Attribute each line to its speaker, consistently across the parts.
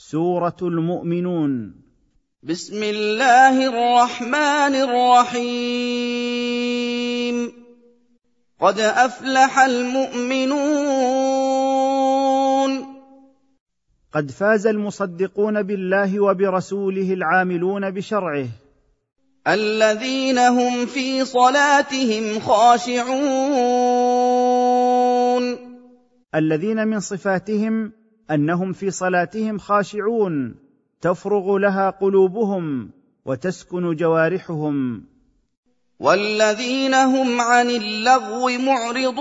Speaker 1: سورة المؤمنون.
Speaker 2: بسم الله الرحمن الرحيم. قد أفلح المؤمنون.
Speaker 1: قد فاز المصدقون بالله وبرسوله العاملون بشرعه.
Speaker 2: الذين هم في صلاتهم خاشعون.
Speaker 1: الذين من صفاتهم أنهم في صلاتهم خاشعون تفرغ لها قلوبهم وتسكن جوارحهم.
Speaker 2: والذين هم عن اللغو معرضون.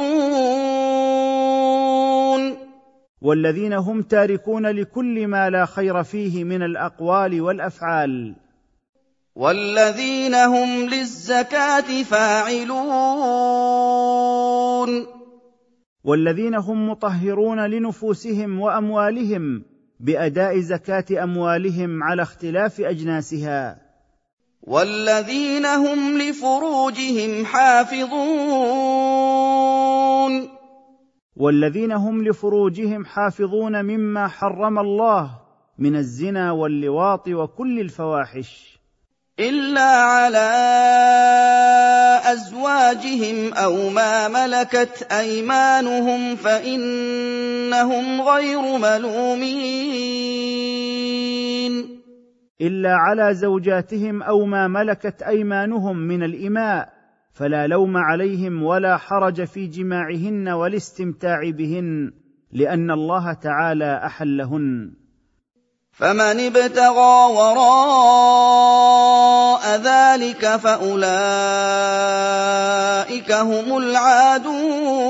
Speaker 1: والذين هم تاركون لكل ما لا خير فيه من الاقوال والافعال.
Speaker 2: والذين هم للزكاه فاعلون.
Speaker 1: والذين هم مطهرون لنفوسهم وأموالهم بأداء زكاة أموالهم على اختلاف أجناسها.
Speaker 2: والذين هم لفروجهم حافظون.
Speaker 1: والذين هم لفروجهم حافظون مما حرم الله من الزنا واللواط وكل الفواحش.
Speaker 2: الا على ازواجهم أو ما ملكت ايمانهم فانهم غير ملومين
Speaker 1: الا على زوجاتهم أو ما ملكت ايمانهم من الاماء فلا لوم عليهم ولا حرج في جماعهن والاستمتاع بهن لأن الله تعالى احلهن
Speaker 2: فمن ابتغى وراء ذلك فأولئك هم العادون.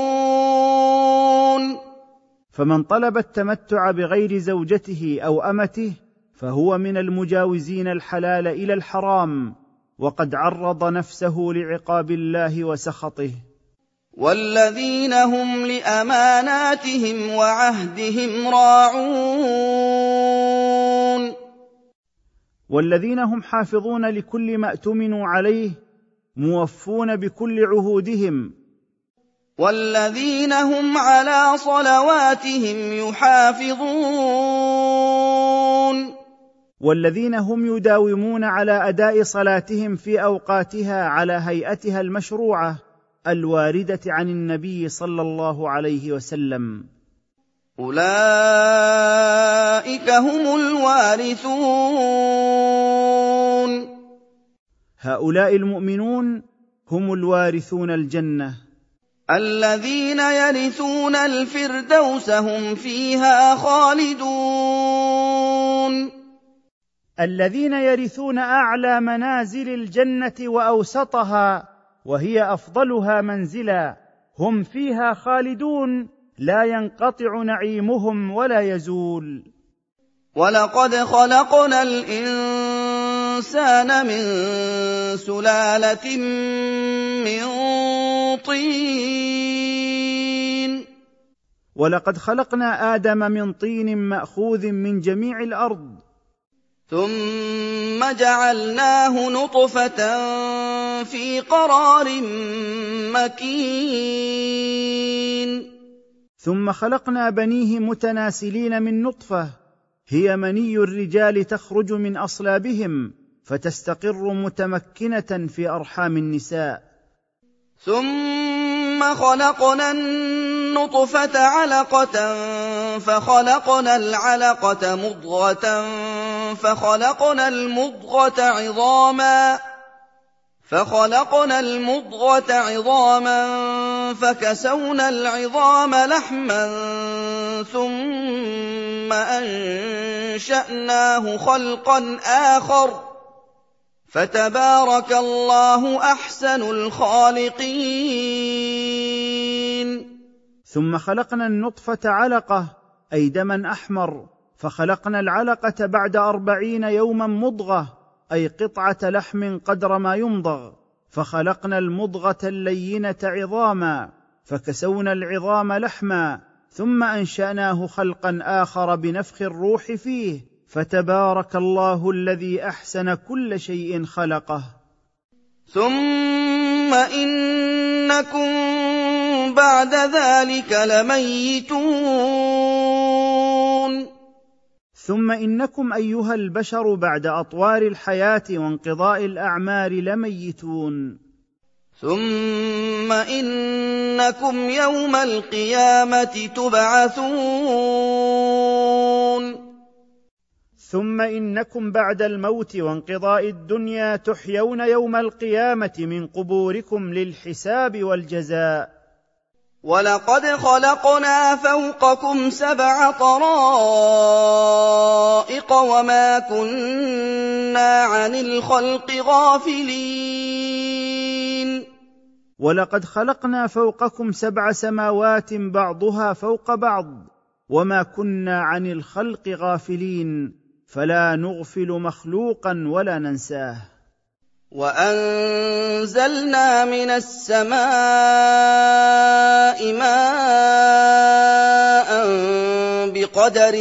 Speaker 1: فمن طلب التمتع بغير زوجته أو أمته فهو من المجاوزين الحلال إلى الحرام وقد عرض نفسه لعقاب الله وسخطه.
Speaker 2: والذين هم لأماناتهم وعهدهم راعون.
Speaker 1: والذين هم حافظون لكل ما اؤتمنوا عليه موفون بكل عهودهم.
Speaker 2: والذين هم على صلواتهم يحافظون.
Speaker 1: والذين هم يداومون على أداء صلاتهم في أوقاتها على هيئتها المشروعة الواردة عن النبي صلى الله عليه وسلم.
Speaker 2: أولئك هم الوارثون.
Speaker 1: هؤلاء المؤمنون هم الوارثون الجنة.
Speaker 2: الذين يرثون الفردوس هم فيها خالدون.
Speaker 1: الذين يرثون أعلى منازل الجنة وأوسطها وهي أفضلها منزلا هم فيها خالدون. لا ينقطع نعيمهم ولا يزول.
Speaker 2: ولقد خلقنا الإنسان من سلالة من طين.
Speaker 1: ولقد خلقنا آدم من طين مأخوذ من جميع الأرض.
Speaker 2: ثم جعلناه نطفة في قرار مكين.
Speaker 1: ثم خلقنا بنيه متناسلين من نطفة. هي مني الرجال تخرج من أصلابهم فتستقر متمكنة في أرحام النساء.
Speaker 2: ثم خلقنا النطفة علقة فخلقنا العلقة مضغة فخلقنا المضغة عظاما. فخلقنا المضغة عظاما فكسونا العظام لحما ثم أنشأناه خلقا آخر. فتبارك الله أحسن الخالقين.
Speaker 1: ثم خلقنا النطفة علقة أي دما أحمر فخلقنا العلقة بعد أربعين يوما مضغة أي قطعة لحم قدر ما يمضغ فخلقنا المضغة اللينة عظاما فكسونا العظام لحما ثم أنشأناه خلقا آخر بنفخ الروح فيه فتبارك الله الذي أحسن كل شيء خلقه.
Speaker 2: ثم إنكم بعد ذلك لميتون.
Speaker 1: ثم إنكم أيها البشر بعد أطوار الحياة وانقضاء الأعمار لميتون.
Speaker 2: ثم إنكم يوم القيامة تبعثون.
Speaker 1: ثم إنكم بعد الموت وانقضاء الدنيا تحيون يوم القيامة من قبوركم للحساب والجزاء.
Speaker 2: وَلَقَدْ خَلَقْنَا فَوْقَكُمْ سَبْعَ طَرَائِقَ وَمَا كُنَّا عَنِ الْخَلْقِ غَافِلِينَ.
Speaker 1: وَلَقَدْ خَلَقْنَا فَوْقَكُمْ سَبْعَ سَمَاوَاتٍ بَعْضُهَا فَوْقَ بَعْضٍ وَمَا كُنَّا عَنِ الْخَلْقِ غَافِلِينَ. فَلَا نُغْفِلُ مَخْلُوقًا وَلَا نَنسَاهُ.
Speaker 2: وَأَنزَلْنَا مِنَ السَّمَاءِ مَاءً بِقَدَرٍ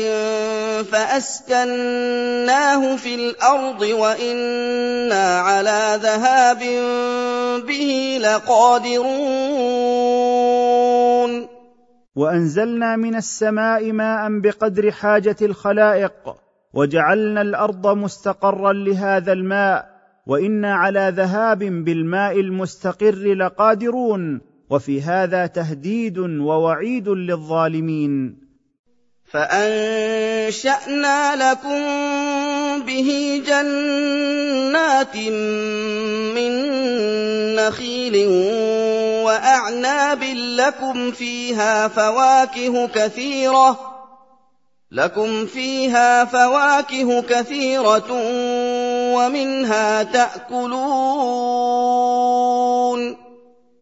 Speaker 2: فَأَسْكَنَّاهُ فِي الْأَرْضِ وَإِنَّا عَلَىٰ ذَهَابٍ بِهِ لَقَادِرُونَ
Speaker 1: وَأَنزَلْنَا مِنَ السَّمَاءِ مَاءً بِقَدْرِ حَاجَةِ الْخَلَائِقِ وَجَعَلْنَا الْأَرْضَ مُسْتَقَرًّا لِهَٰذَا الْمَاءِ وإنا على ذهاب بالماء المستقر لقادرون وفي هذا تهديد ووعيد للظالمين.
Speaker 2: فأنشأنا لكم به جنات من نخيل وأعناب لكم فيها فواكه كثيرة. لكم فيها فواكه كثيرة ومنها تأكلون.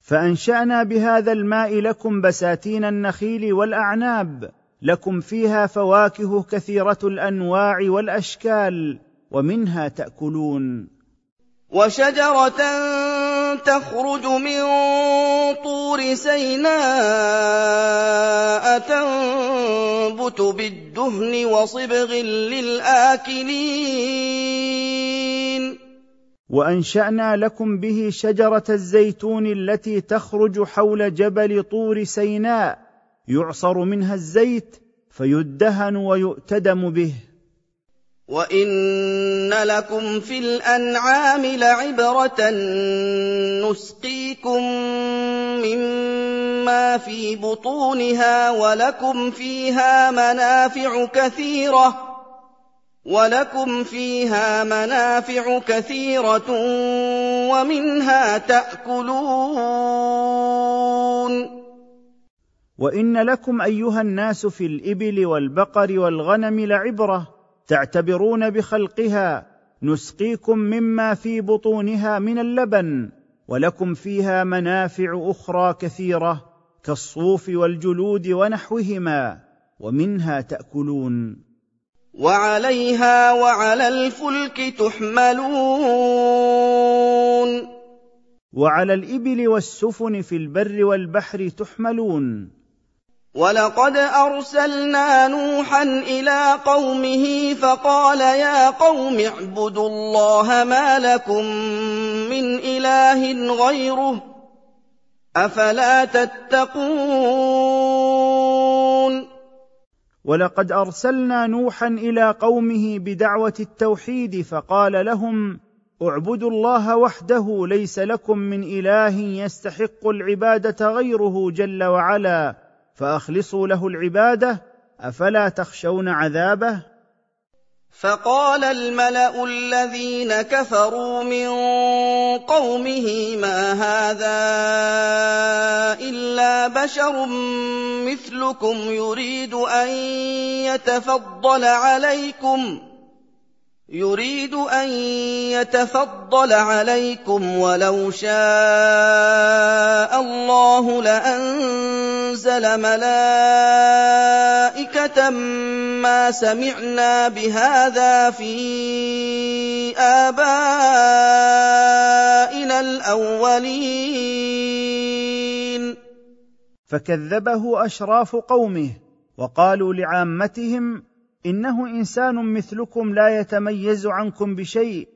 Speaker 1: فأنشأنا بهذا الماء لكم بساتين النخيل والأعناب. لكم فيها فواكه كثيرة الأنواع والأشكال ومنها تأكلون.
Speaker 2: وشجرة تخرج من طور سيناء تنبت بالدهن وصبغ للآكلين.
Speaker 1: وأنشأنا لكم به شجرة الزيتون التي تخرج حول جبل طور سيناء يعصر منها الزيت فيدهن ويؤتدم به.
Speaker 2: وَإِنَّ لَكُمْ فِي الْأَنْعَامِ لَعِبْرَةً نُّسْقِيكُم مِّمَّا فِي بُطُونِهَا وَلَكُمْ فِيهَا مَنَافِعُ كَثِيرَةٌ وَلَكُمْ فِيهَا مَنَافِعُ كَثِيرَةٌ وَمِنْهَا تَأْكُلُونَ
Speaker 1: وَإِنَّ لَكُمْ أَيُّهَا النَّاسُ فِي الْإِبِلِ وَالْبَقَرِ وَالْغَنَمِ لَعِبْرَةً تعتبرون بخلقها نسقيكم مما في بطونها من اللبن ولكم فيها منافع أخرى كثيرة كالصوف والجلود ونحوهما ومنها تأكلون.
Speaker 2: وعليها وعلى الفلك تحملون.
Speaker 1: وعلى الإبل والسفن في البر والبحر تحملون.
Speaker 2: وَلَقَدْ أَرْسَلْنَا نُوحًا إِلَىٰ قَوْمِهِ فَقَالَ يَا قَوْمِ اعْبُدُوا اللَّهَ مَا لَكُم مِّنْ إِلَٰهٍ غَيْرُهُ ۖ أَفَلَا تَتَّقُونَ؟
Speaker 1: وَلَقَدْ أَرْسَلْنَا نُوحًا إِلَىٰ قَوْمِهِ بِدَعْوَةِ التَّوْحِيدِ فَقَالَ لَهُمْ اعبدوا الله وحده ليس لكم من اله يستحق العباده غيره جل وعلا فأخلصوا له العبادة أفلا تخشون عذابه؟
Speaker 2: فقال الملأ الذين كفروا من قومه ما هذا إلا بشر مثلكم يريد أن يتفضل عليكم. يريد أن يتفضل عليكم ولو شاء الله لأنزل ملائكة ما سمعنا بهذا في آبائنا الأولين.
Speaker 1: فكذبه أشراف قومه وقالوا لعامتهم إنه إنسان مثلكم لا يتميز عنكم بشيء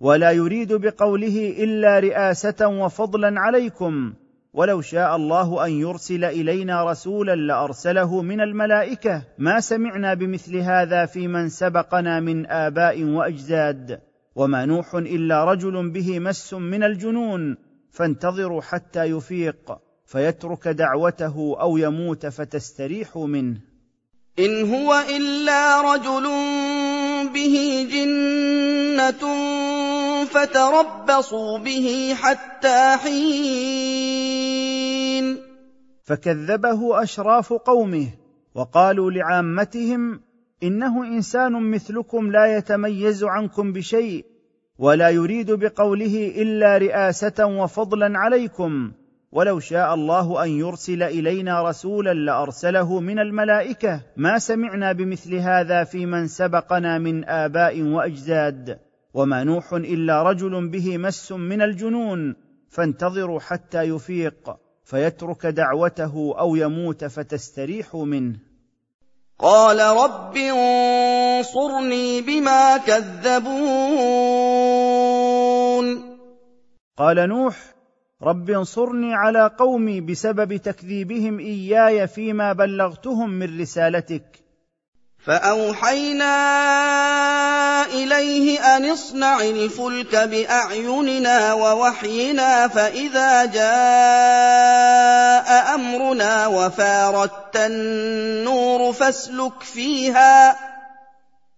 Speaker 1: ولا يريد بقوله إلا رئاسة وفضلا عليكم. ولو شاء الله أن يرسل إلينا رسولا لأرسله من الملائكة. ما سمعنا بمثل هذا في من سبقنا من آباء وأجداد. وما نوح إلا رجل به مس من الجنون. فانتظروا حتى يفيق فيترك دعوته أو يموت فتستريحوا منه.
Speaker 2: إن هو إلا رجل به جنة فتربصوا به حتى حين.
Speaker 1: فكذبه أشراف قومه وقالوا لعامتهم إنه إنسان مثلكم لا يتميز عنكم بشيء ولا يريد بقوله إلا رئاسة وفضلا عليكم. ولو شاء الله أن يرسل إلينا رسولا لأرسله من الملائكة. ما سمعنا بمثل هذا في من سبقنا من آباء وأجداد. وما نوح إلا رجل به مس من الجنون. فانتظروا حتى يفيق. فيترك دعوته أو يموت فتستريحوا منه.
Speaker 2: قال رب انصرني بما كذبون.
Speaker 1: قال نوح رب انصرني على قومي بسبب تكذيبهم إياي فيما بلغتهم من رسالتك.
Speaker 2: فأوحينا إليه أن اصنع الفلك بأعيننا ووحينا فإذا جاء أمرنا وفاردت النور فاسلك فيها.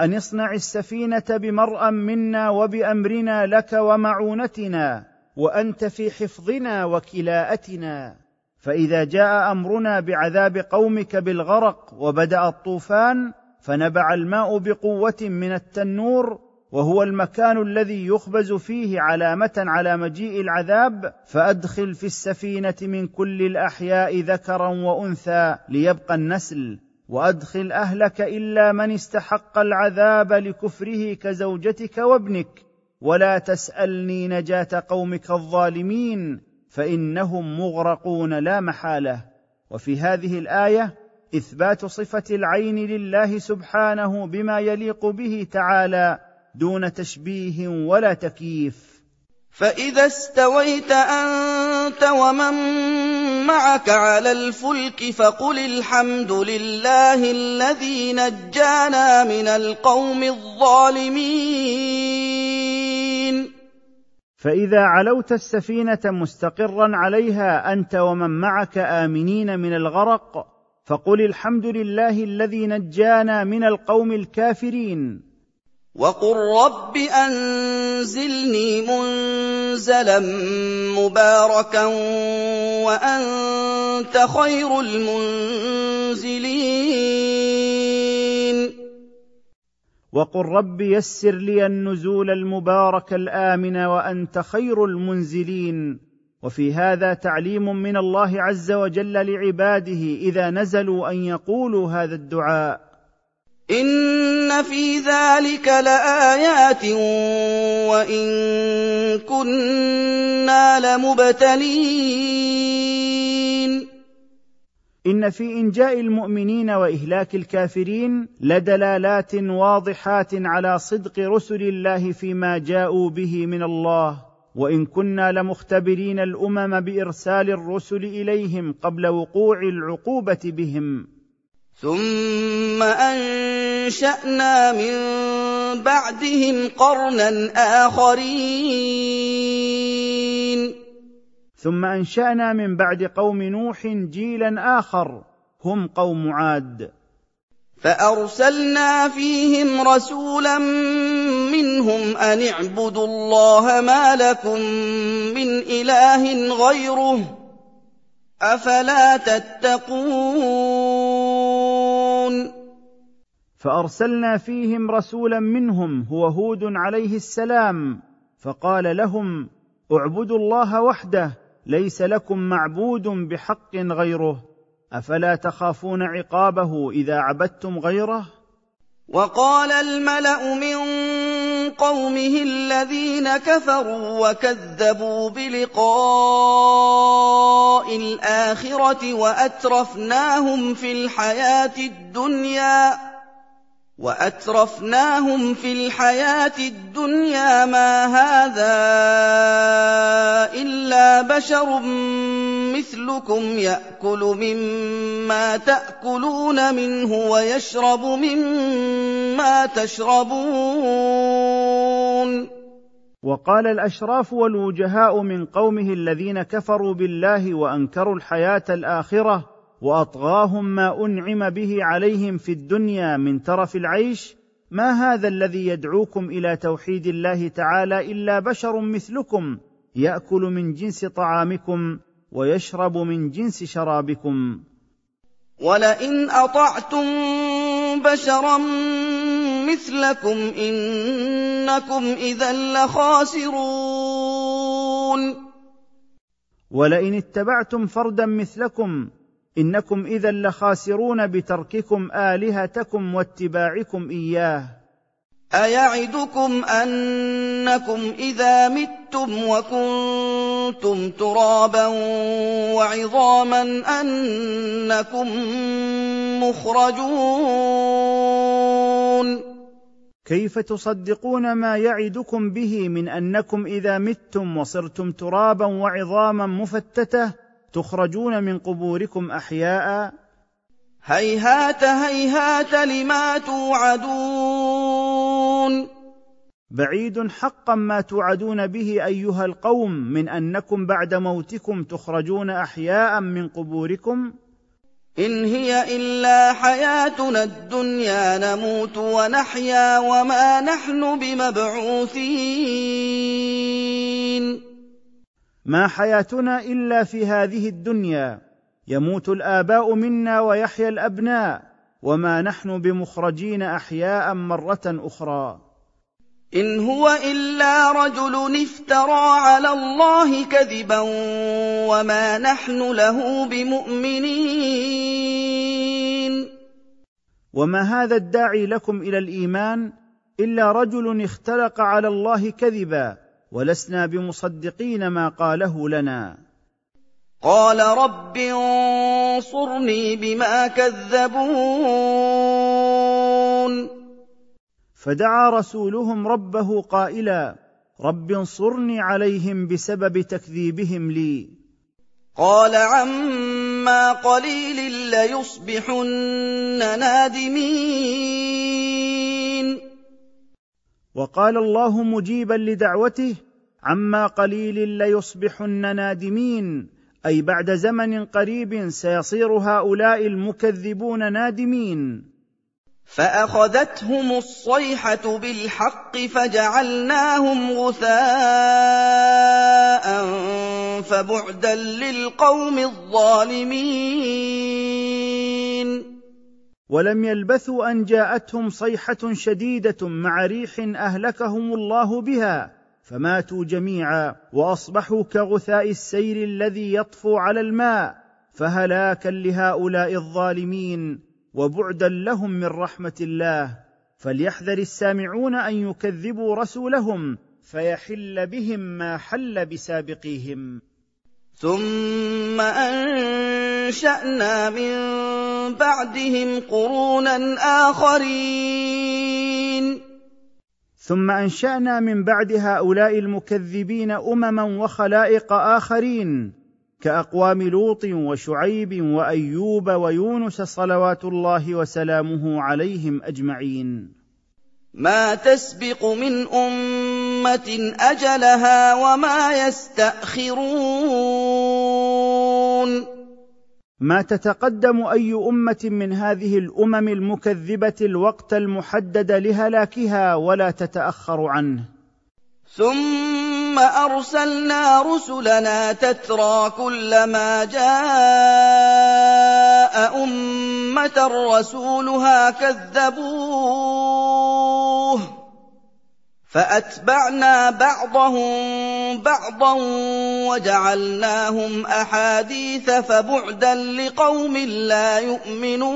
Speaker 1: أن اصنع السفينة بمرأ منا وبأمرنا لك ومعونتنا وأنت في حفظنا وكلاءتنا. فإذا جاء أمرنا بعذاب قومك بالغرق وبدأ الطوفان فنبع الماء بقوة من التنور وهو المكان الذي يخبز فيه علامة على مجيء العذاب فأدخل في السفينة من كل الأحياء ذكرا وأنثى ليبقى النسل. وأدخل أهلك إلا من استحق العذاب لكفره كزوجتك وابنك. ولا تسألني نجاة قومك الظالمين فإنهم مغرقون لا محالة. وفي هذه الآية إثبات صفة العين لله سبحانه بما يليق به تعالى دون تشبيه ولا تكييف.
Speaker 2: فاذا استويت انت ومن معك على الفلك فقل الحمد لله الذي نجانا من القوم الظالمين.
Speaker 1: فاذا علوت السفينه مستقرا عليها انت ومن معك امنين من الغرق فقل الحمد لله الذي نجانا من القوم الكافرين.
Speaker 2: وقل رب انزلني منزلا مباركا وانت خير المنزلين.
Speaker 1: وقل رب يسر لي النزول المبارك الامن وانت خير المنزلين. وفي هذا تعليم من الله عز وجل لعباده اذا نزلوا ان يقولوا هذا الدعاء.
Speaker 2: إن في ذلك لآيات وإن كنا لمبتلين
Speaker 1: إن في إنجاء المؤمنين وإهلاك الكافرين لدلالات واضحات على صدق رسل الله فيما جاءوا به من الله وان كنا لمختبرين الامم بارسال الرسل اليهم قبل وقوع العقوبه بهم
Speaker 2: ثم انشانا من بعدهم قرنا اخرين
Speaker 1: ثم انشانا من بعد قوم نوح جيلا اخر هم قوم عاد
Speaker 2: فارسلنا فيهم رسولا منهم ان اعبدوا الله ما لكم من اله غيره افلا تتقون
Speaker 1: فأرسلنا فيهم رسولا منهم هو هود عليه السلام فقال لهم اعبدوا الله وحده ليس لكم معبود بحق غيره أفلا تخافون عقابه إذا عبدتم غيره؟
Speaker 2: وقال الملأ من قومه الذين كفروا وكذبوا بلقاء الآخرة وأترفناهم في الحياة الدنيا وأترفناهم في الحياة الدنيا ما هذا إلا بشر مثلكم يأكل مما تأكلون منه ويشرب مما تشربون.
Speaker 1: وقال الأشراف والوجهاء من قومه الذين كفروا بالله وأنكروا الحياة الآخرة وأطغاهم ما أنعم به عليهم في الدنيا من ترف العيش ما هذا الذي يدعوكم إلى توحيد الله تعالى إلا بشر مثلكم يأكل من جنس طعامكم ويشرب من جنس شرابكم.
Speaker 2: ولئن أطعتم بشرا مثلكم إنكم اذا لخاسرون.
Speaker 1: ولئن اتبعتم فردا مثلكم إنكم اذا لخاسرون بترككم آلهتكم واتباعكم إياه.
Speaker 2: أيعدكم أنكم إذا متم وكنتم ترابا وعظاما أنكم مخرجون.
Speaker 1: كيف تصدقون ما يعدكم به من أنكم إذا متم وصرتم ترابا وعظاما مفتتة؟ تخرجون من قبوركم أحياء.
Speaker 2: هيهات هيهات لما توعدون.
Speaker 1: بعيد حقا ما توعدون به أيها القوم من أنكم بعد موتكم تخرجون أحياء من قبوركم.
Speaker 2: إن هي إلا حياتنا الدنيا نموت ونحيا وما نحن بمبعوثين.
Speaker 1: ما حياتنا إلا في هذه الدنيا. يموت الآباء منا ويحيا الأبناء وما نحن بمخرجين أحياء مرة أخرى.
Speaker 2: إن هو إلا رجل افترى على الله كذبا وما نحن له بمؤمنين.
Speaker 1: وما هذا الداعي لكم إلى الإيمان إلا رجل اختلق على الله كذبا ولسنا بمصدقين ما قاله لنا.
Speaker 2: قال رب انصرني بما كذبون.
Speaker 1: فدعا رسولهم ربه قائلا رب انصرني عليهم بسبب تكذيبهم لي.
Speaker 2: قال عما قليل ليصبحن نادمين.
Speaker 1: وقال الله مجيبا لدعوته عما قليل ليصبحن نادمين أي بعد زمن قريب سيصير هؤلاء المكذبون نادمين.
Speaker 2: فأخذتهم الصيحة بالحق فجعلناهم غثاء فبعدا للقوم الظالمين.
Speaker 1: ولم يلبثوا أن جاءتهم صيحة شديدة مع ريح أهلكهم الله بها فماتوا جميعا وأصبحوا كغثاء السيل الذي يطفو على الماء فهلاكا لهؤلاء الظالمين وبعدا لهم من رحمة الله. فليحذر السامعون أن يكذبوا رسولهم فيحل بهم ما حل بسابقيهم.
Speaker 2: ثم أنشأنا من بعدهم قرونا آخرين.
Speaker 1: ثم أنشأنا من بعد هؤلاء المكذبين أمما وخلائق آخرين كأقوام لوط وشعيب وأيوب ويونس صلوات الله وسلامه عليهم أجمعين.
Speaker 2: ما تسبق من أمة أجلها وما يستأخرون.
Speaker 1: ما تتقدم أي أمة من هذه الأمم المكذبة الوقت المحدد لهلاكها ولا تتأخر عنه.
Speaker 2: ثم أرسلنا رسلنا تترى كلما جاء أمة رسولها كذبوه. فأتبعنا بعضهم بعضا وجعلناهم أحاديث فبعدا لقوم لا يؤمنون.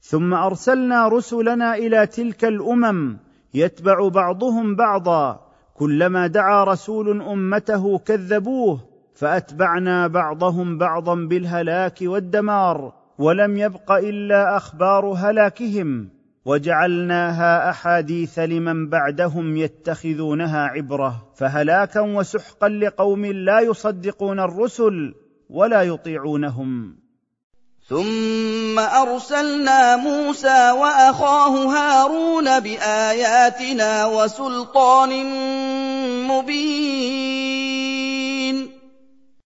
Speaker 1: ثم أرسلنا رسلنا إلى تلك الأمم يتبع بعضهم بعضا. كلما دعا رسول أمته كذبوه فأتبعنا بعضهم بعضا بالهلاك والدمار ولم يبق إلا أخبار هلاكهم. وجعلناها أحاديث لمن بعدهم يتخذونها عبرة فهلاكا وسحقا لقوم لا يصدقون الرسل ولا يطيعونهم.
Speaker 2: ثم أرسلنا موسى وأخاه هارون بآياتنا وسلطان مبين.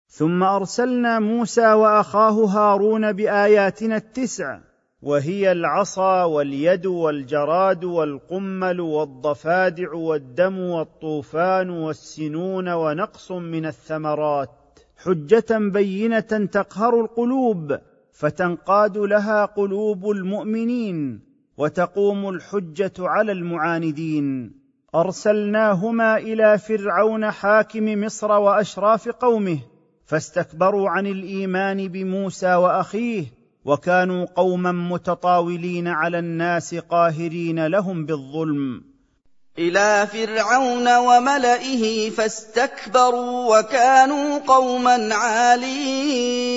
Speaker 1: ثم أرسلنا موسى وأخاه هارون بآياتنا التسع. وهي العصا واليد والجراد والقمل والضفادع والدم والطوفان والسنون ونقص من الثمرات. حجة بينة تقهر القلوب فتنقاد لها قلوب المؤمنين وتقوم الحجة على المعاندين. أرسلناهما إلى فرعون حاكم مصر وأشراف قومه فاستكبروا عن الإيمان بموسى وأخيه وكانوا قوما متطاولين على الناس قاهرين لهم بالظلم.
Speaker 2: إلى فرعون وملئه فاستكبروا وكانوا قوما عالين.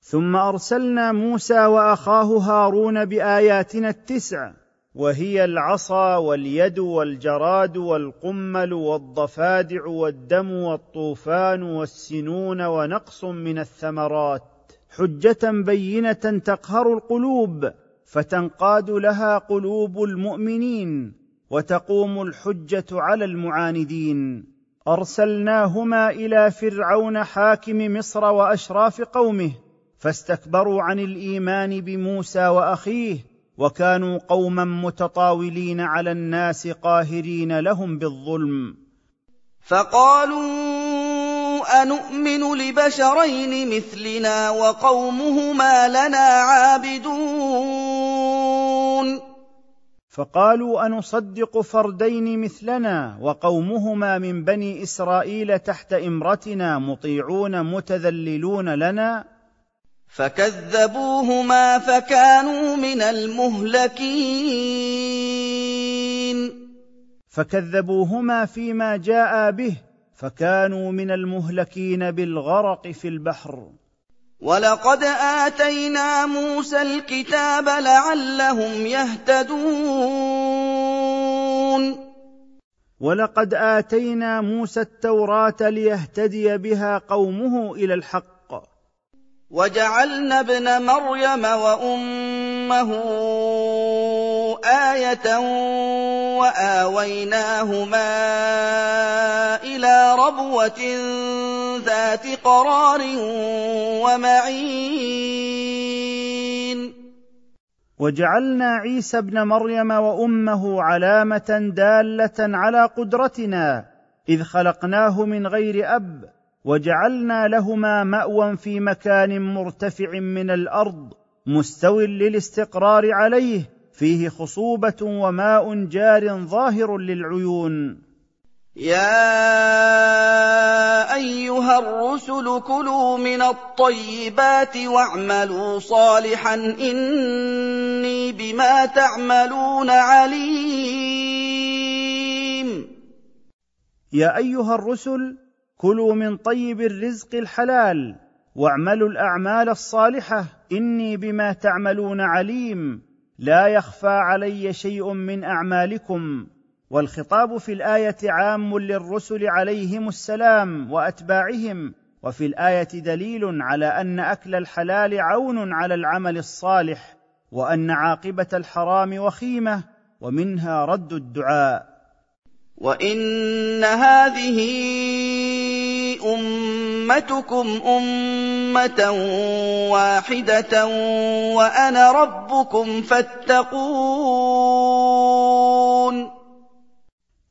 Speaker 1: ثم أرسلنا موسى وأخاه هارون بآياتنا التسع وهي العصا واليد والجراد والقمل والضفادع والدم والطوفان والسنون ونقص من الثمرات. حجة بينة تقهر القلوب فتنقاد لها قلوب المؤمنين وتقوم الحجة على المعاندين. أرسلناهما إلى فرعون حاكم مصر وأشراف قومه فاستكبروا عن الإيمان بموسى وأخيه وكانوا قوما متطاولين على الناس قاهرين لهم بالظلم.
Speaker 2: فقالوا أنؤمن لبشرين مثلنا وقومهما لنا عابدون.
Speaker 1: فقالوا أنصدق فردين مثلنا وقومهما من بني إسرائيل تحت إمرتنا مطيعون متذللون لنا.
Speaker 2: فكذبوهما فكانوا من المهلكين.
Speaker 1: فكذبوهما فيما جاء به فكانوا من المهلكين بالغرق في البحر.
Speaker 2: ولقد آتينا موسى الكتاب لعلهم يهتدون.
Speaker 1: ولقد آتينا موسى التوراة ليهتدي بها قومه إلى الحق.
Speaker 2: وجعلنا ابن مريم وأمه آية وآويناهما إلى ربوة ذات قرار ومعين.
Speaker 1: وجعلنا عيسى ابن مريم وأمه علامة دالة على قدرتنا إذ خلقناه من غير أب وجعلنا لهما مأوى في مكان مرتفع من الأرض مستو للاستقرار عليه فيه خصوبة وماء جار ظاهر للعيون.
Speaker 2: يا أيها الرسل كلوا من الطيبات واعملوا صالحا إني بما تعملون عليم.
Speaker 1: يا أيها الرسل كلوا من طيب الرزق الحلال واعملوا الأعمال الصالحة. إني بما تعملون عليم. لا يخفى علي شيء من أعمالكم. والخطاب في الآية عام للرسل عليهم السلام وأتباعهم. وفي الآية دليل على أن أكل الحلال عون على العمل الصالح وأن عاقبة الحرام وخيمة ومنها رد الدعاء.
Speaker 2: وإن هذه أمتكم أمة واحدة وأنا ربكم فاتقون.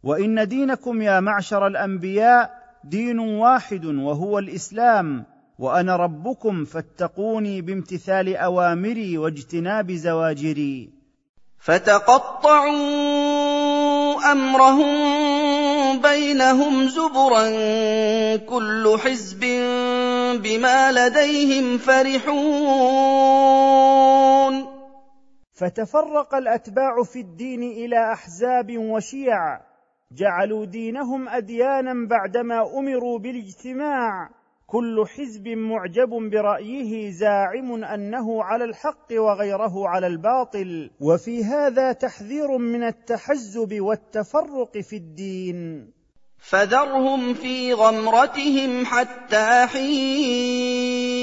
Speaker 1: وإن دينكم يا معشر الأنبياء دين واحد وهو الإسلام وأنا ربكم فاتقوني بامتثال أوامري واجتناب زواجري.
Speaker 2: فتقطعوا أمرهم بينهم زبرا كل حزب بما لديهم فرحون
Speaker 1: فتفرق الاتباع في الدين إلى احزاب وشيع جعلوا دينهم اديانا بعدما امروا بالاجتماع كل حزب معجب برايه زاعم انه على الحق وغيره على الباطل وفي هذا تحذير من التحزب والتفرق في الدين
Speaker 2: فذرهم في غمرتهم حتى حين.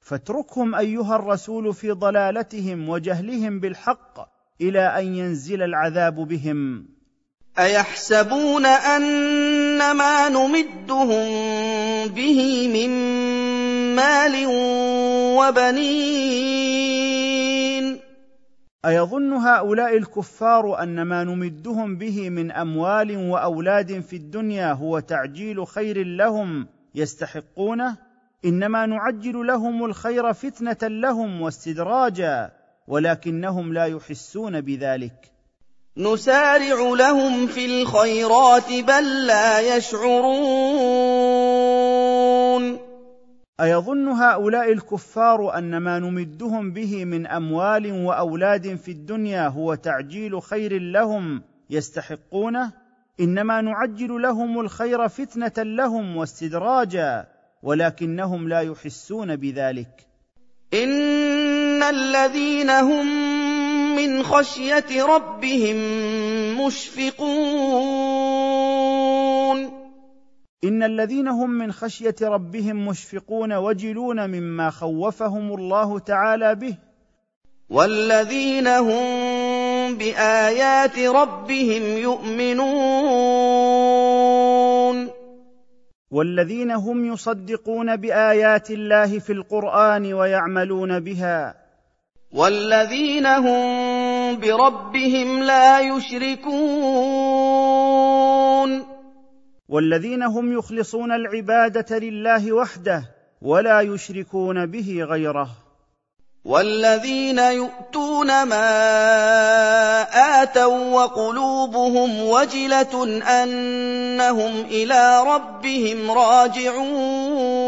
Speaker 1: فاتركهم أيها الرسول في ضلالتهم وجهلهم بالحق إلى أن ينزل العذاب بهم.
Speaker 2: أيحسبون ان ما نمدهم به من مال وبنين؟
Speaker 1: أيظن هؤلاء الكفار أن ما نمدهم به من أموال وأولاد في الدنيا هو تعجيل خير لهم يستحقونه؟ إنما نعجل لهم الخير فتنة لهم واستدراجا ولكنهم لا يحسون بذلك.
Speaker 2: نسارع لهم في الخيرات بل لا يشعرون.
Speaker 1: أيظن هؤلاء الكفار أن ما نمدهم به من أموال وأولاد في الدنيا هو تعجيل خير لهم يستحقونه؟ إنما نعجل لهم الخير فتنة لهم واستدراجا ولكنهم لا يحسون بذلك.
Speaker 2: إن الذين هم من خشية ربهم مشفقون.
Speaker 1: ان الذين هم من خشيه ربهم مشفقون وجلون مما خوفهم الله تعالى به.
Speaker 2: والذين هم بايات ربهم يؤمنون.
Speaker 1: والذين هم يصدقون بايات الله في القران ويعملون بها.
Speaker 2: والذين هم بربهم لا يشركون.
Speaker 1: والذين هم يخلصون العبادة لله وحده ولا يشركون به غيره.
Speaker 2: والذين يؤتون ما آتوا وقلوبهم وجلة أنهم إلى ربهم راجعون.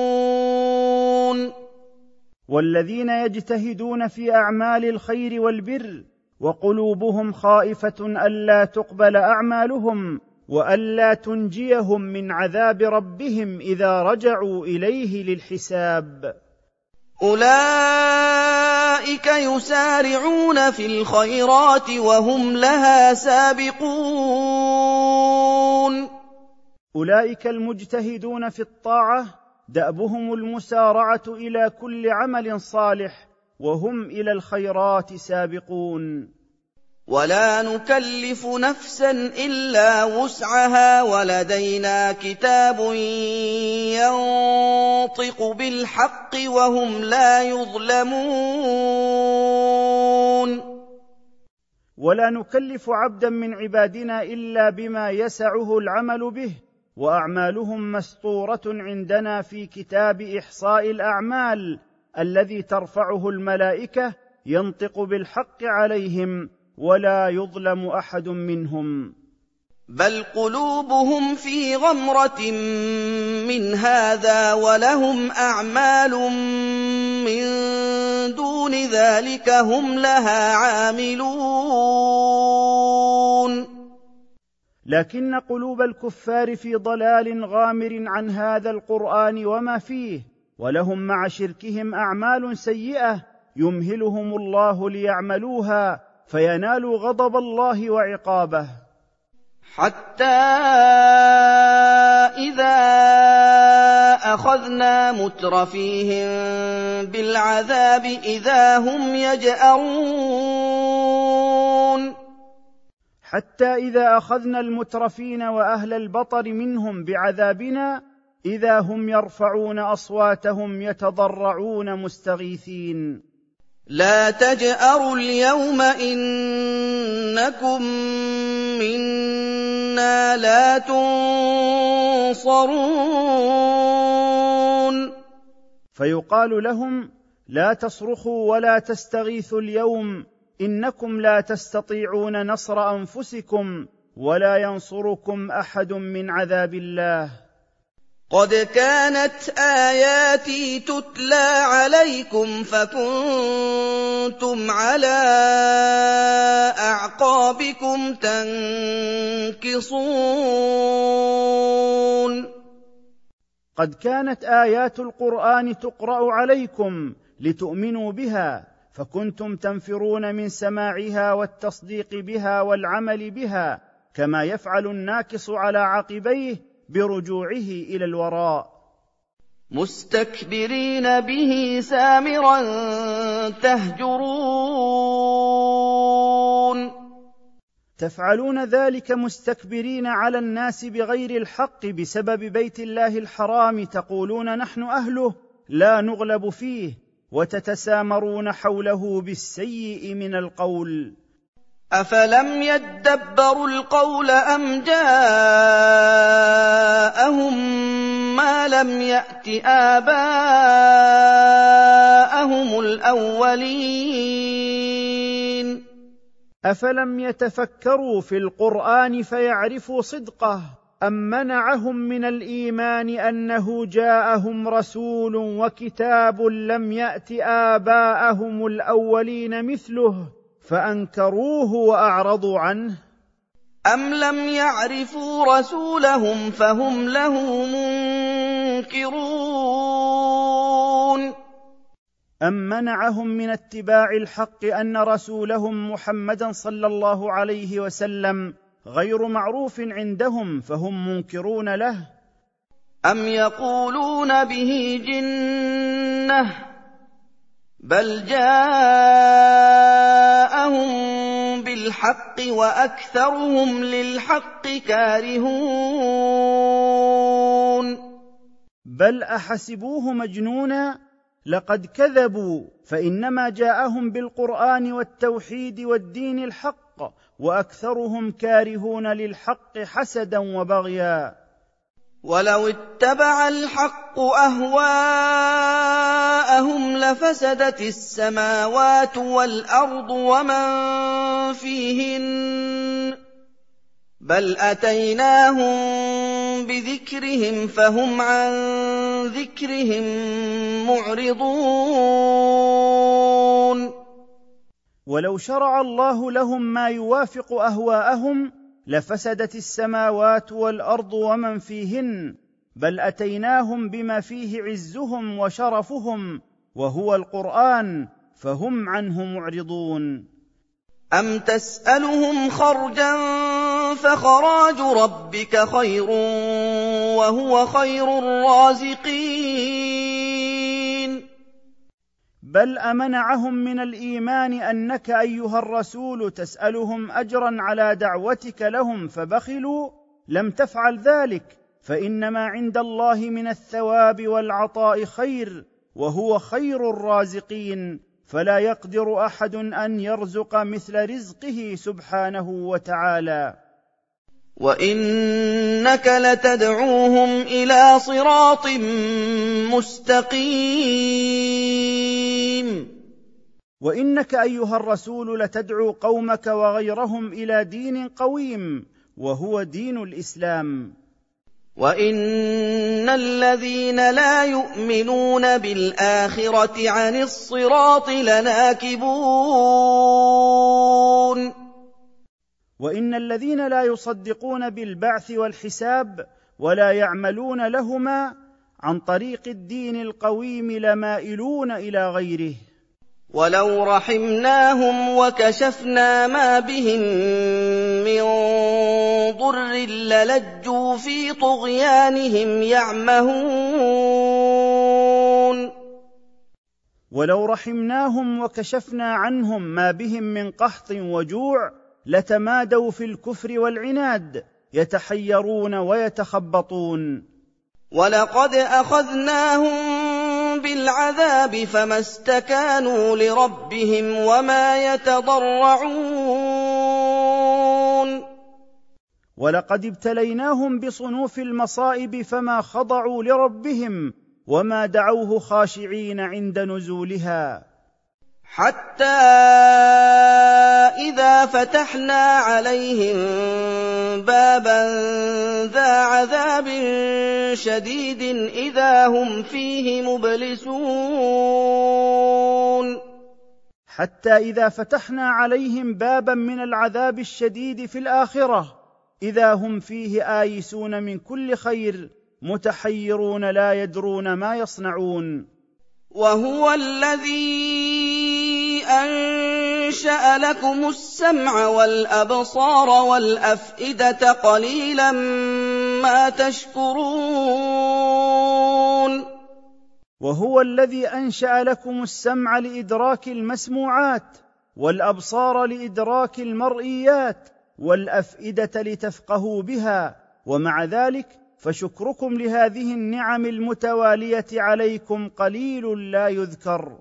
Speaker 1: والذين يجتهدون في أعمال الخير والبر وقلوبهم خائفة ألا تقبل أعمالهم وألا تنجيهم من عذاب ربهم إذا رجعوا إليه للحساب.
Speaker 2: أولئك يسارعون في الخيرات وهم لها سابقون.
Speaker 1: أولئك المجتهدون في الطاعة دأبهم المسارعة إلى كل عمل صالح وهم إلى الخيرات سابقون.
Speaker 2: ولا نكلف نفسا إلا وسعها ولدينا كتاب ينطق بالحق وهم لا يظلمون.
Speaker 1: ولا نكلف عبدا من عبادنا إلا بما يسعه العمل به وأعمالهم مسطوره عندنا في كتاب إحصاء الأعمال الذي ترفعه الملائكة ينطق بالحق عليهم. ولا يظلم أحد منهم.
Speaker 2: بل قلوبهم في غمرة من هذا ولهم أعمال من دون ذلك هم لها عاملون.
Speaker 1: لكن قلوب الكفار في ضلال غامر عن هذا القرآن وما فيه ولهم مع شركهم أعمال سيئة يمهلهم الله ليعملوها. فينالوا غضب الله وعقابه.
Speaker 2: حتى إذا أخذنا مترفيهم بالعذاب إذا هم يجأرون.
Speaker 1: حتى إذا أخذنا المترفين وأهل البطر منهم بعذابنا إذا هم يرفعون أصواتهم يتضرعون مستغيثين.
Speaker 2: لا تجأروا اليوم إنكم منا لا تنصرون.
Speaker 1: فيقال لهم لا تصرخوا ولا تستغيثوا اليوم إنكم لا تستطيعون نصر أنفسكم ولا ينصركم أحد من عذاب الله.
Speaker 2: قد كانت آياتي تتلى عليكم فكنتم على أعقابكم تنكصون.
Speaker 1: قد كانت آيات القرآن تقرأ عليكم لتؤمنوا بها فكنتم تنفرون من سماعها والتصديق بها والعمل بها كما يفعل الناكص على عقبيه برجوعه إلى الوراء.
Speaker 2: مستكبرين به سامرا تهجرون.
Speaker 1: تفعلون ذلك مستكبرين على الناس بغير الحق بسبب بيت الله الحرام تقولون نحن أهله لا نغلب فيه وتتسامرون حوله بالسيء من القول.
Speaker 2: افلم يدبروا القول ام جاءهم ما لم يات اباءهم الاولين
Speaker 1: افلم يتفكروا في القران فيعرفوا صدقه ام منعهم من الايمان انه جاءهم رسول وكتاب لم يات اباءهم الاولين مثله فأنكروه وأعرضوا عنه.
Speaker 2: أم لم يعرفوا رسولهم فهم له منكرون.
Speaker 1: أم منعهم من اتباع الحق أن رسولهم محمدا صلى الله عليه وسلم غير معروف عندهم فهم منكرون له؟
Speaker 2: أم يقولون به جنة بل جاءهم بالحق واكثرهم للحق كارهون
Speaker 1: بل احسبوه مجنونا لقد كذبوا فانما جاءهم بالقران والتوحيد والدين الحق واكثرهم كارهون للحق حسدا وبغيا
Speaker 2: ولو اتبع الحق اهواءهم لفسدت السماوات والارض ومن فيهن بل اتيناهم بذكرهم فهم عن ذكرهم معرضون
Speaker 1: ولو شرع الله لهم ما يوافق اهواءهم لفسدت السماوات والأرض ومن فيهن بل أتيناهم بما فيه عزهم وشرفهم وهو القرآن فهم عنه معرضون.
Speaker 2: ام تسالهم خرجا فخراج ربك خير وهو خير الرازقين
Speaker 1: بل أمنعهم من الإيمان أنك أيها الرسول تسألهم اجرا على دعوتك لهم فبخلوا لم تفعل ذلك فإنما عند الله من الثواب والعطاء خير وهو خير الرازقين فلا يقدر أحد أن يرزق مثل رزقه سبحانه وتعالى.
Speaker 2: وانك لتدعوهم إلى صراط مستقيم.
Speaker 1: وانك ايها الرسول لتدعو قومك وغيرهم إلى دين قويم وهو دين الاسلام.
Speaker 2: وان الذين لا يؤمنون بالاخره عن الصراط لناكبون.
Speaker 1: وإن الذين لا يصدقون بالبعث والحساب ولا يعملون لهما عن طريق الدين القويم لمائلون إلى غيره.
Speaker 2: ولو رحمناهم وكشفنا ما بهم من ضر للجوا في طغيانهم يعمهون.
Speaker 1: ولو رحمناهم وكشفنا عنهم ما بهم من قحط وجوع لتمادوا في الكفر والعناد يتحيرون ويتخبطون.
Speaker 2: ولقد أخذناهم بالعذاب فما استكانوا لربهم وما يتضرعون.
Speaker 1: ولقد ابتليناهم بصنوف المصائب فما خضعوا لربهم وما دعوه خاشعين عند نزولها.
Speaker 2: حتى إذا فتحنا عليهم بابا ذا عذاب شديد إذا هم فيه مبلسون.
Speaker 1: حتى إذا فتحنا عليهم بابا من العذاب الشديد في الآخرة إذا هم فيه آيسون من كل خير متحيرون لا يدرون ما يصنعون.
Speaker 2: وهو الذي أنشأ لكم السمع والأبصار والأفئدة قليلا ما تشكرون.
Speaker 1: وهو الذي أنشأ لكم السمع لإدراك المسموعات والأبصار لإدراك المرئيات والأفئدة لتفقهوا بها ومع ذلك فشكركم لهذه النعم المتوالية عليكم قليل لا يذكر.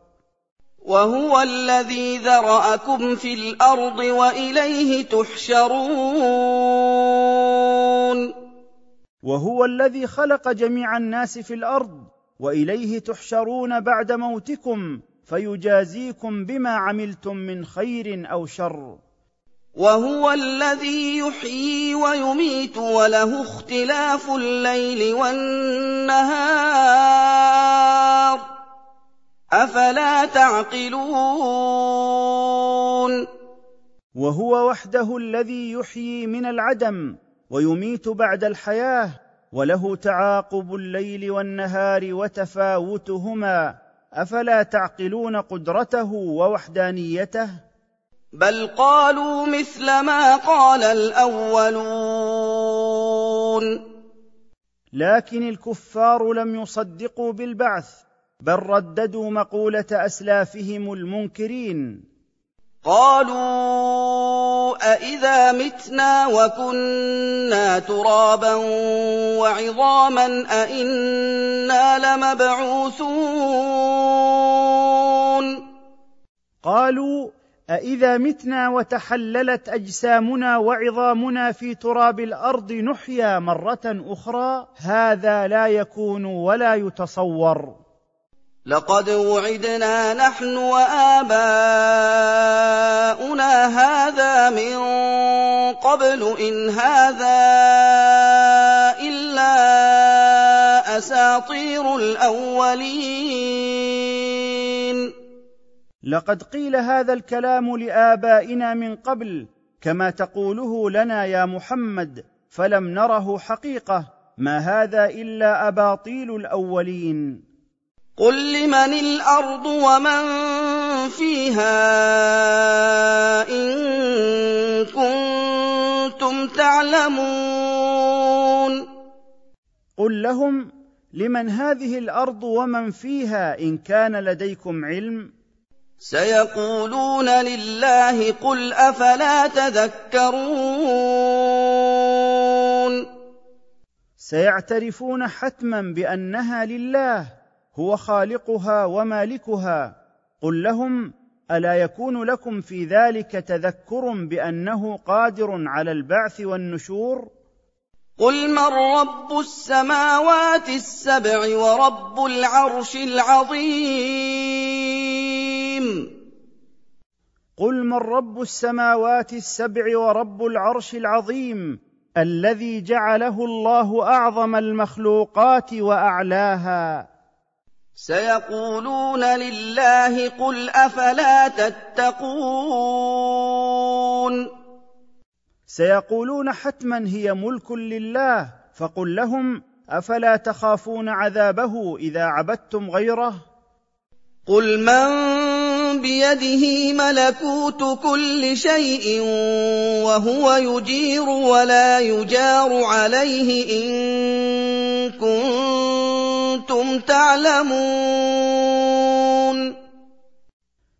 Speaker 2: وهو الذي ذرأكم في الأرض وإليه تحشرون.
Speaker 1: وهو الذي خلق جميع الناس في الأرض وإليه تحشرون بعد موتكم فيجازيكم بما عملتم من خير أو شر.
Speaker 2: وهو الذي يحيي ويميت وله اختلاف الليل والنهار. أفلا تعقلون؟
Speaker 1: وهو وحده الذي يحيي من العدم ويميت بعد الحياة وله تعاقب الليل والنهار وتفاوتهما. أفلا تعقلون قدرته ووحدانيته؟
Speaker 2: بل قالوا مثل ما قال الأولون.
Speaker 1: لكن الكفار لم يصدقوا بالبعث بل رددوا مقولة أسلافهم المنكرين.
Speaker 2: قالوا أإذا متنا وكنا ترابا وعظاما أإنا لمبعوثون.
Speaker 1: قالوا أإذا متنا وتحللت أجسامنا وعظامنا في تراب الأرض نحيا مرة أخرى هذا لا يكون ولا يتصور.
Speaker 2: لقد وعدنا نحن وآباؤنا هذا من قبل إن هذا إلا أساطير الأولين.
Speaker 1: لقد قيل هذا الكلام لآبائنا من قبل كما تقوله لنا يا محمد فلم نره حقيقة. ما هذا إلا أباطيل الأولين.
Speaker 2: قل لمن الأرض ومن فيها ان كنتم تعلمون
Speaker 1: قل لهم لمن هذه الأرض ومن فيها ان كان لديكم علم
Speaker 2: سيقولون لله قل افلا تذكرون
Speaker 1: سيعترفون حتما بانها لله هو خالقها ومالكها. قل لهم ألا يكون لكم في ذلك تذكر بأنه قادر على البعث والنشور؟
Speaker 2: قل من رب السماوات السبع ورب العرش العظيم؟
Speaker 1: قل من رب السماوات السبع ورب العرش العظيم الذي جعله الله أعظم المخلوقات وأعلاها.
Speaker 2: سيقولون لله قل أفلا تتقون
Speaker 1: سيقولون حتما هي ملك لله فقل لهم أفلا تخافون عذابه إذا عبدتم غيره؟
Speaker 2: قل من بيده ملكوت كل شيء وهو يجير ولا يجار عليه إن كنتم كنتم تعلمون.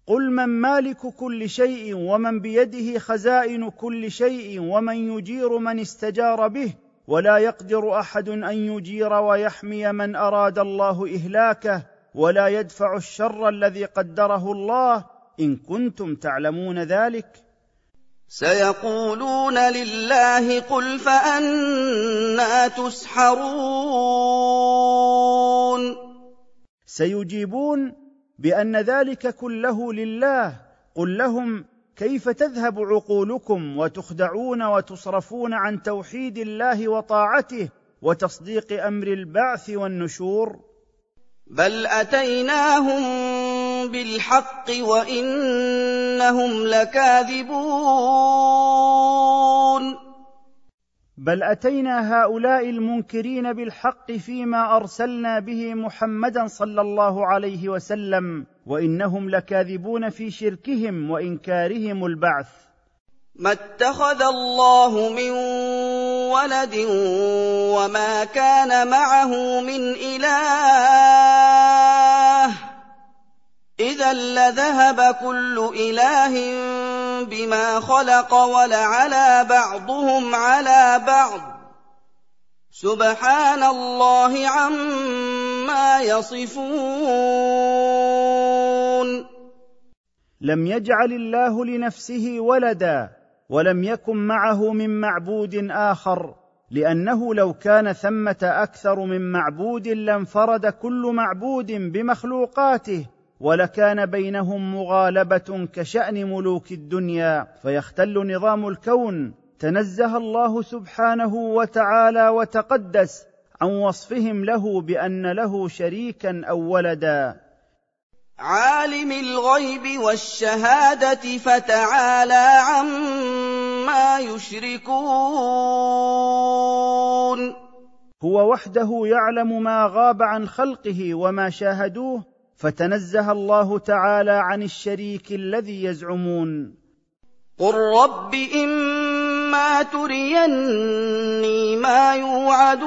Speaker 1: قل من مالك كل شيء ومن بيده خزائن كل شيء ومن يجير من استجار به ولا يقدر أحد أن يجير ويحمي من أراد الله إهلاكه ولا يدفع الشر الذي قدره الله. إن كنتم تعلمون ذلك
Speaker 2: سيقولون لله قل فأنا تسحرون.
Speaker 1: سيجيبون بأن ذلك كله لله. قل لهم كيف تذهب عقولكم وتخدعون وتصرفون عن توحيد الله وطاعته وتصديق أمر البعث والنشور؟
Speaker 2: بل أتيناهم بالحق وإنهم لكاذبون.
Speaker 1: بل أتينا هؤلاء المنكرين بالحق فيما أرسلنا به محمدا صلى الله عليه وسلم وإنهم لكاذبون في شركهم وإنكارهم البعث.
Speaker 2: ما اتخذ الله من ولد وما كان معه من إله إذا لذهب كل إله بما خلق ولعلى بعضهم على بعض. سبحان الله عما يصفون.
Speaker 1: لم يجعل الله لنفسه ولدا ولم يكن معه من معبود آخر لأنه لو كان ثمة أكثر من معبود لانفرد كل معبود بمخلوقاته. ولكان بينهم مغالبة كشأن ملوك الدنيا فيختل نظام الكون. تنزه الله سبحانه وتعالى وتقدس عن وصفهم له بأن له شريكا أو ولدا.
Speaker 2: عالم الغيب والشهادة فتعالى عما يشركون.
Speaker 1: هو وحده يعلم ما غاب عن خلقه وما شاهدوه فتنزه الله تعالى عن الشريك الذي يزعمون.
Speaker 2: قل رب اما تريني ما يوعدون.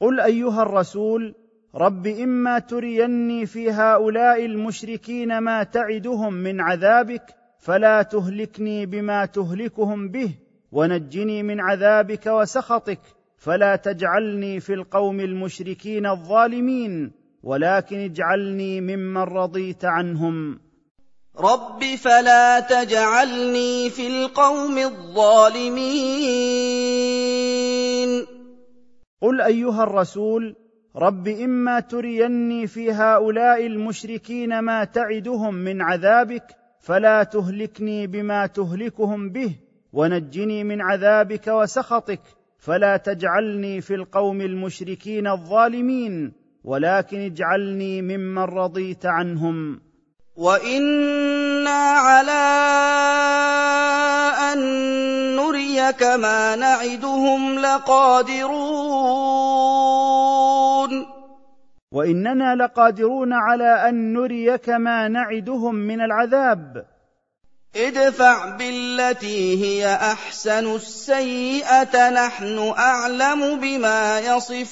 Speaker 1: قل ايها الرسول رب اما تريني في هؤلاء المشركين ما تعدهم من عذابك فلا تهلكني بما تهلكهم به ونجني من عذابك وسخطك. فلا تجعلني في القوم المشركين الظالمين ولكن اجعلني ممن رضيت عنهم.
Speaker 2: رب فلا تجعلني في القوم الظالمين.
Speaker 1: قل أيها الرسول رب إما تريني في هؤلاء المشركين ما تعدهم من عذابك فلا تهلكني بما تهلكهم به ونجني من عذابك وسخطك. فلا تجعلني في القوم المشركين الظالمين ولكن اجعلني ممن رضيت عنهم.
Speaker 2: وأنا على ان نريك ما نعدهم لقادرون
Speaker 1: واننا لقادرون على ان نريك ما نعدهم من العذاب.
Speaker 2: ادفع بالتي هي أحسن السيئة نحن أعلم بما يصفون.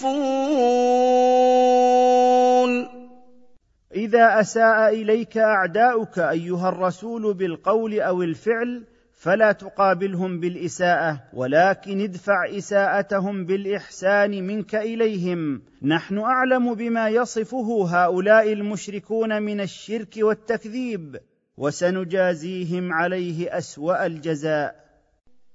Speaker 1: إذا أساء إليك أعداؤك أيها الرسول بالقول أو الفعل فلا تقابلهم بالإساءة ولكن ادفع إساءتهم بالإحسان منك إليهم. نحن أعلم بما يصفه هؤلاء المشركون من الشرك والتكذيب. وسنجازيهم عليه أسوأ الجزاء.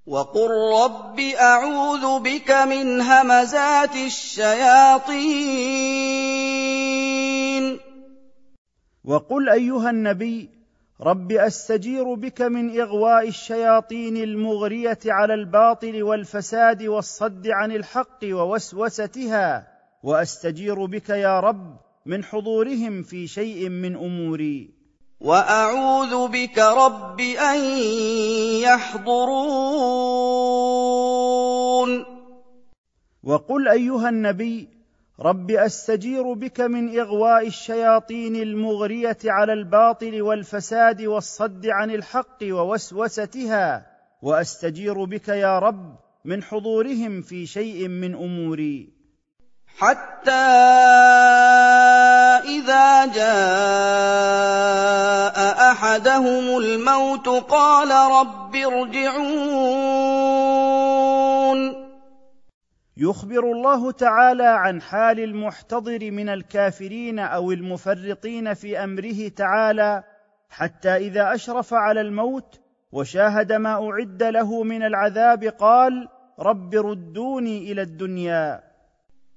Speaker 2: وقل رب أعوذ بك من همزات الشياطين.
Speaker 1: وقل أيها النبي رب أستجير بك من إغواء الشياطين المغرية على الباطل والفساد والصد عن الحق ووسوستها وأستجير بك يا رب من حضورهم في شيء من أموري.
Speaker 2: وأعوذ بك رب أن يحضرون.
Speaker 1: وقل أيها النبي رب أستجير بك من إغواء الشياطين المغرية على الباطل والفساد والصد عن الحق ووسوستها وأستجير بك يا رب من حضورهم في شيء من أموري.
Speaker 2: حتى إذا جاء أحدهم الموت قال رب ارجعون.
Speaker 1: يخبر الله تعالى عن حال المحتضر من الكافرين أو المفرطين في أمره تعالى حتى إذا أشرف على الموت وشاهد ما أعد له من العذاب قال رب ردوني إلى الدنيا.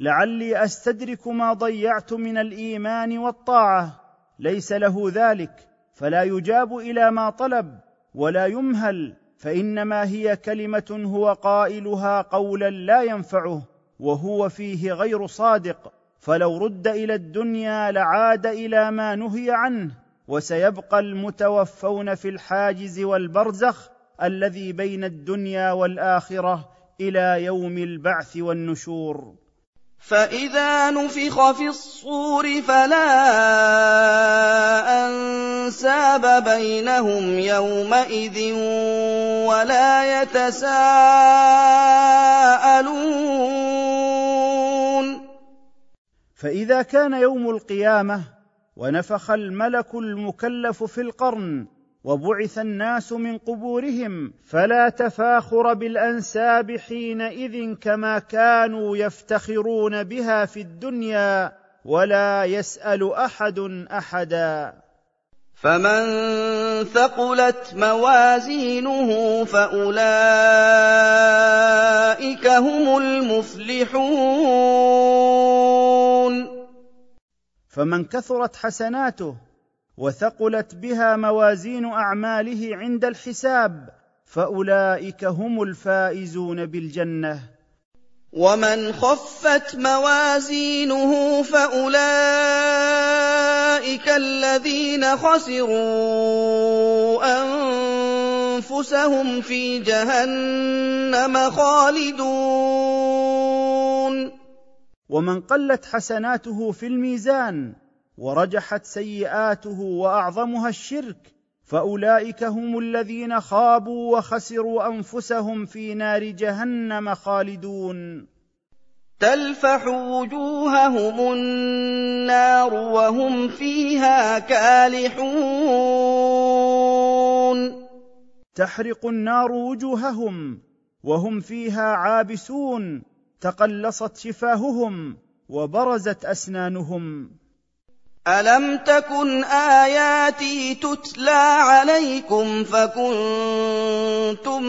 Speaker 1: لعلي أستدرك ما ضيعت من الإيمان والطاعة. ليس له ذلك. فلا يجاب إلى ما طلب ولا يمهل. فإنما هي كلمة هو قائلها قولا لا ينفعه وهو فيه غير صادق. فلو رد إلى الدنيا لعاد إلى ما نهي عنه. وسيبقى المتوفون في الحاجز والبرزخ الذي بين الدنيا والآخرة إلى يوم البعث والنشور.
Speaker 2: فإذا نفخ في الصور فلا أنساب بينهم يومئذ ولا يتساءلون.
Speaker 1: فإذا كان يوم القيامة ونفخ الملك المكلف في القرن وبعث الناس من قبورهم فلا تفاخر بالأنساب حينئذ كما كانوا يفتخرون بها في الدنيا ولا يسأل أحد أحدا.
Speaker 2: فمن ثقلت موازينه فأولئك هم المفلحون.
Speaker 1: فمن كثرت حسناته وثقلت بها موازين أعماله عند الحساب فأولئك هم الفائزون بالجنة.
Speaker 2: ومن خفت موازينه فأولئك الذين خسروا أنفسهم في جهنم خالدون.
Speaker 1: ومن قلت حسناته في الميزان ورجحت سيئاته وأعظمها الشرك فأولئك هم الذين خابوا وخسروا أنفسهم في نار جهنم خالدون.
Speaker 2: تلفح وجوههم النار وهم فيها كالحون.
Speaker 1: تحرق النار وجوههم وهم فيها عابسون تقلصت شفاههم وبرزت أسنانهم.
Speaker 2: أَلَمْ تَكُنْ آيَاتِي تُتْلَىٰ عَلَيْكُمْ فَكُنتُم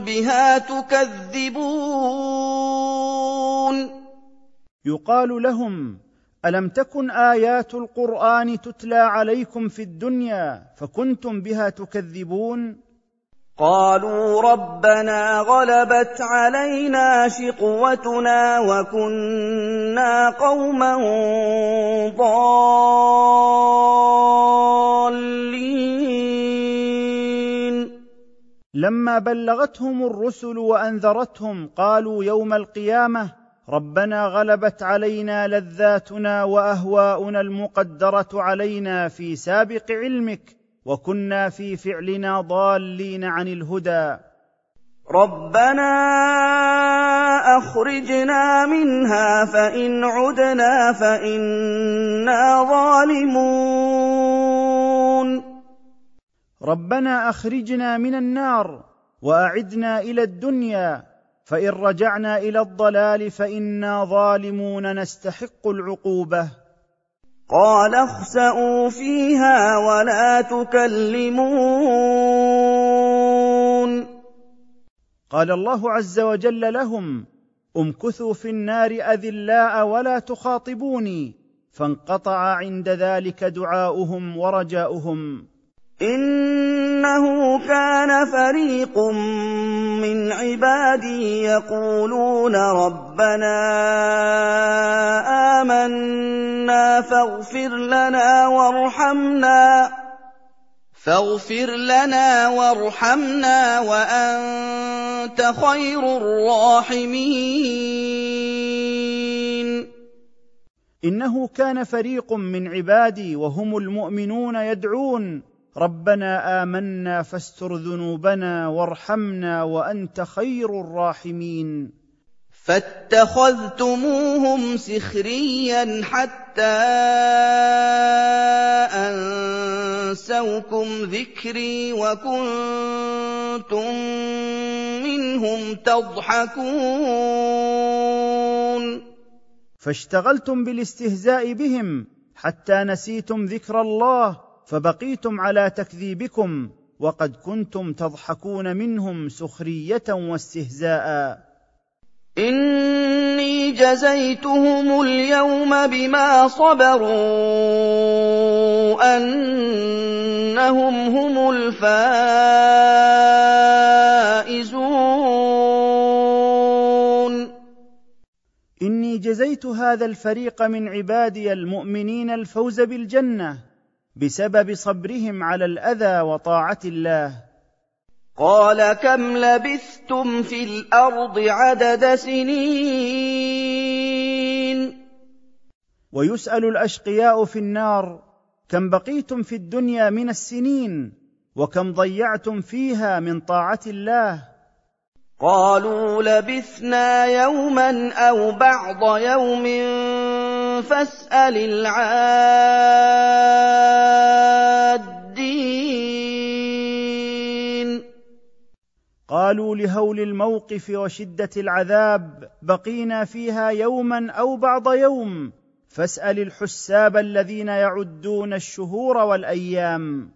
Speaker 2: بِهَا تُكَذِّبُونَ
Speaker 1: يقال لهم الم تكن ايات القران تتلى عليكم في الدنيا فكنتم بها تكذبون
Speaker 2: قالوا ربنا غلبت علينا شقوتنا وكنا قوما ضالين.
Speaker 1: لما بلغتهم الرسل وأنذرتهم قالوا يوم القيامة ربنا غلبت علينا لذاتنا وأهواؤنا المقدرة علينا في سابق علمك وكنا في فعلنا ضالين عن الهدى.
Speaker 2: ربنا أخرجنا منها فإن عدنا فإنا ظالمون.
Speaker 1: ربنا أخرجنا من النار وأعدنا إلى الدنيا فإن رجعنا إلى الضلال فإنا ظالمون نستحق العقوبة.
Speaker 2: قال اخسئوا فيها ولا تكلمون.
Speaker 1: قال الله عز وجل لهم امكثوا في النار أذلاء ولا تخاطبوني فانقطع عند ذلك دعاؤهم ورجاؤهم.
Speaker 2: إنه كان فريق من عبادي يقولون ربنا آمنا فاغفر لنا وارحمنا. فاغفر لنا وارحمنا وأنت خير الراحمين.
Speaker 1: إنه كان فريق من عبادي وهم المؤمنون يدعون ربنا آمنا فاستر ذنوبنا وارحمنا وأنت خير الراحمين.
Speaker 2: فاتخذتموهم سخريا حتى أنسوكم ذكري وكنتم منهم تضحكون.
Speaker 1: فاشتغلتم بالاستهزاء بهم حتى نسيتم ذكر الله فبقيتم على تكذيبكم وقد كنتم تضحكون منهم سخرية واستهزاء.
Speaker 2: إني جزيتهم اليوم بما صبروا أنهم هم الفائزون.
Speaker 1: إني جزيت هذا الفريق من عبادي المؤمنين الفوز بالجنة. بسبب صبرهم على الأذى وطاعة الله.
Speaker 2: قال كم لبثتم في الأرض عدد سنين؟
Speaker 1: ويسأل الأشقياء في النار كم بقيتم في الدنيا من السنين؟ وكم ضيعتم فيها من طاعة الله؟
Speaker 2: قالوا لبثنا يوما أو بعض يوم فاسأل العادين
Speaker 1: قالوا لهول الموقف وشدة العذاب بقينا فيها يوما أو بعض يوم. فاسأل الحساب الذين يعدون الشهور والأيام.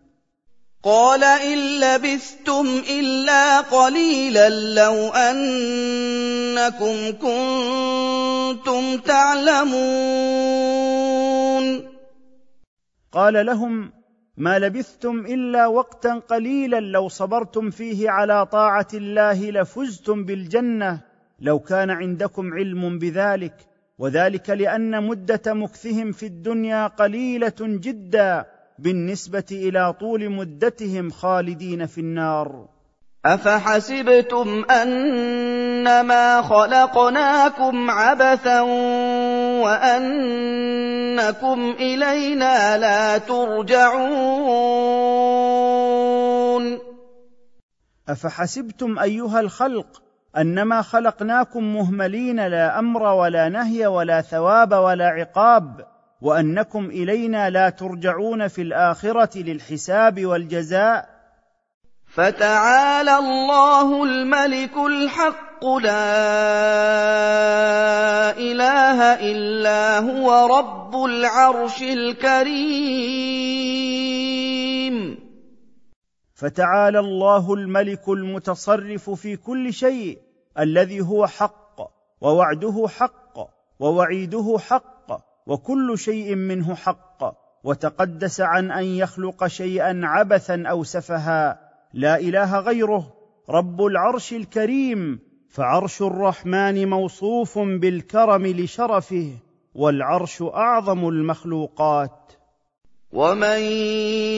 Speaker 2: قال إن لبثتم إلا قليلا لو أنكم كنتم تعلمون.
Speaker 1: قال لهم ما لبثتم إلا وقتا قليلا لو صبرتم فيه على طاعة الله لفزتم بالجنة لو كان عندكم علم بذلك. وذلك لأن مدة مكثهم في الدنيا قليلة جدا بالنسبة إلى طول مدتهم خالدين في النار.
Speaker 2: أفحسبتم أنما خلقناكم عبثا وأنكم إلينا لا ترجعون؟
Speaker 1: أفحسبتم أيها الخلق أنما خلقناكم مهملين لا أمر ولا نهي ولا ثواب ولا عقاب وأنكم إلينا لا ترجعون في الآخرة للحساب والجزاء
Speaker 2: فتعالى الله الملك الحق لا إله إلا هو رب العرش الكريم.
Speaker 1: فتعالى الله الملك المتصرف في كل شيء الذي هو حق ووعده حق ووعيده حق وكل شيء منه حق وتقدس عن أن يخلق شيئا عبثا أو سفها. لا إله غيره رب العرش الكريم فعرش الرحمن موصوف بالكرم لشرفه والعرش أعظم المخلوقات.
Speaker 2: ومن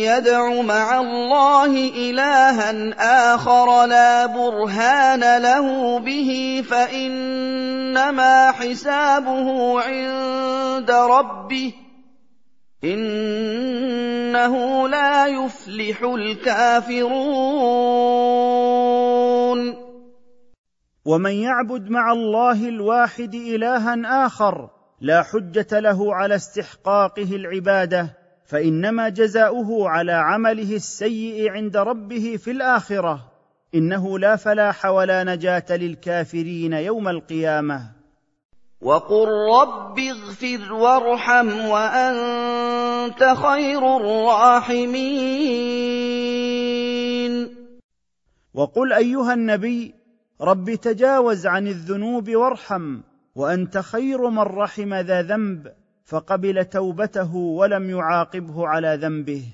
Speaker 2: يدع مع الله إلها آخر لا برهان له به فإنما حسابه عند ربه. إنه لا يفلح الكافرون.
Speaker 1: ومن يعبد مع الله الواحد إلها آخر لا حجة له على استحقاقه العبادة فإنما جزاؤه على عمله السيء عند ربه في الآخرة. إنه لا فلاح ولا نجاة للكافرين يوم القيامة.
Speaker 2: وقل رب اغفر وارحم وانت خير الراحمين
Speaker 1: وقل ايها النبي رب تجاوز عن الذنوب وارحم وانت خير من رحم ذا ذنب فقبل توبته ولم يعاقبه على ذنبه.